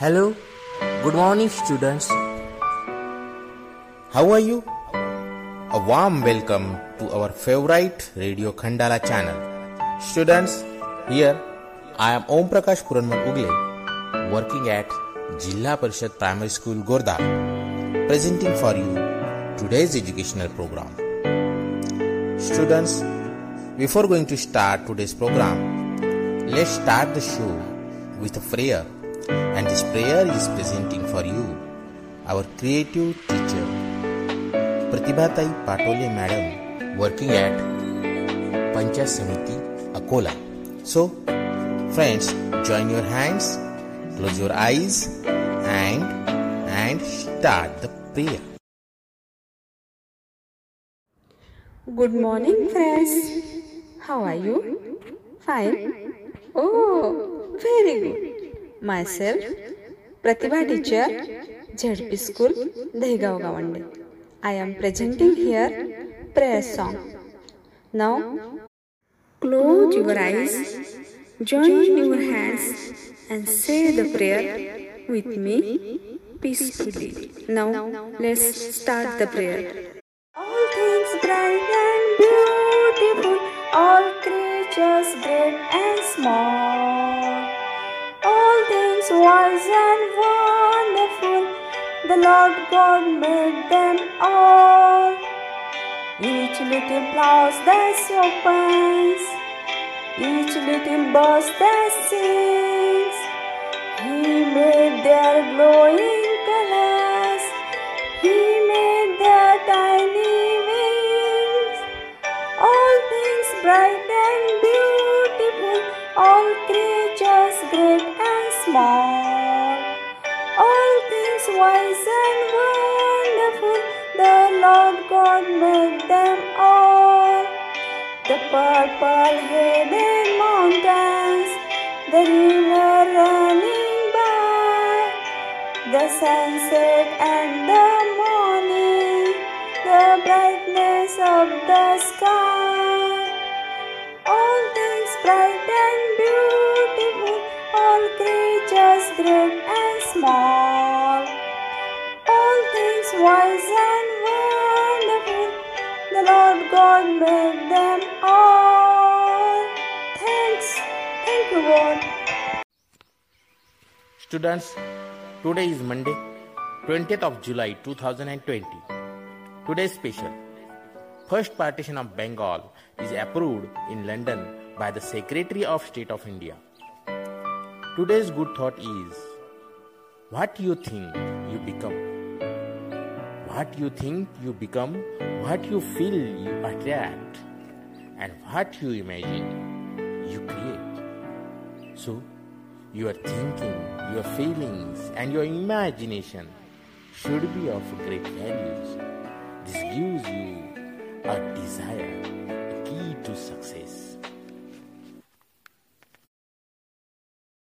Hello, good morning, students. How are you? A warm welcome to our favorite Radio Khandala channel. Students, here I am Om Prakash Puranmal Ugle, working at Jilla Parishad Primary School, Gorda, presenting for you today's educational program. Students, before going to start today's program, let's start the show with a prayer. And this prayer is presenting for you our creative teacher, Pratibhatai Patole Madam, working at Panchayat Samiti, Akola. So, friends, join your hands, close your eyes, and and start the prayer. Good morning, friends. How are you? Fine. Oh, very good. Myself, Pratibha teacher, ZP School, Dehigaon Gawande. I am presenting here prayer song. Now, close your eyes, join your hands, and say the prayer with me peacefully. Now, let's start the prayer. All things bright and beautiful, all creatures great and small, wise and wonderful, the Lord God made them all. Each little flower that opens, each little bird that sings, He made their glowing colors. He made their tiny wings, all things bright and beautiful, all creatures great and small, all things wise and wonderful. The Lord God made them all. The purple headed mountains, the river running by, the sunset and the morning, the brightness of the sky. Great and small, all things wise and wonderful, the Lord God made them all. Thanks, thank you, God. Students, today is Monday, 20th of July 2020. Today's special. First partition of Bengal is approved in London by the Secretary of State of India. Today's good thought is what you think you become. What you think you become, what you feel you attract, and what you imagine you create. So, your thinking, your feelings, and your imagination should be of great values. This gives you a desire, a key to success.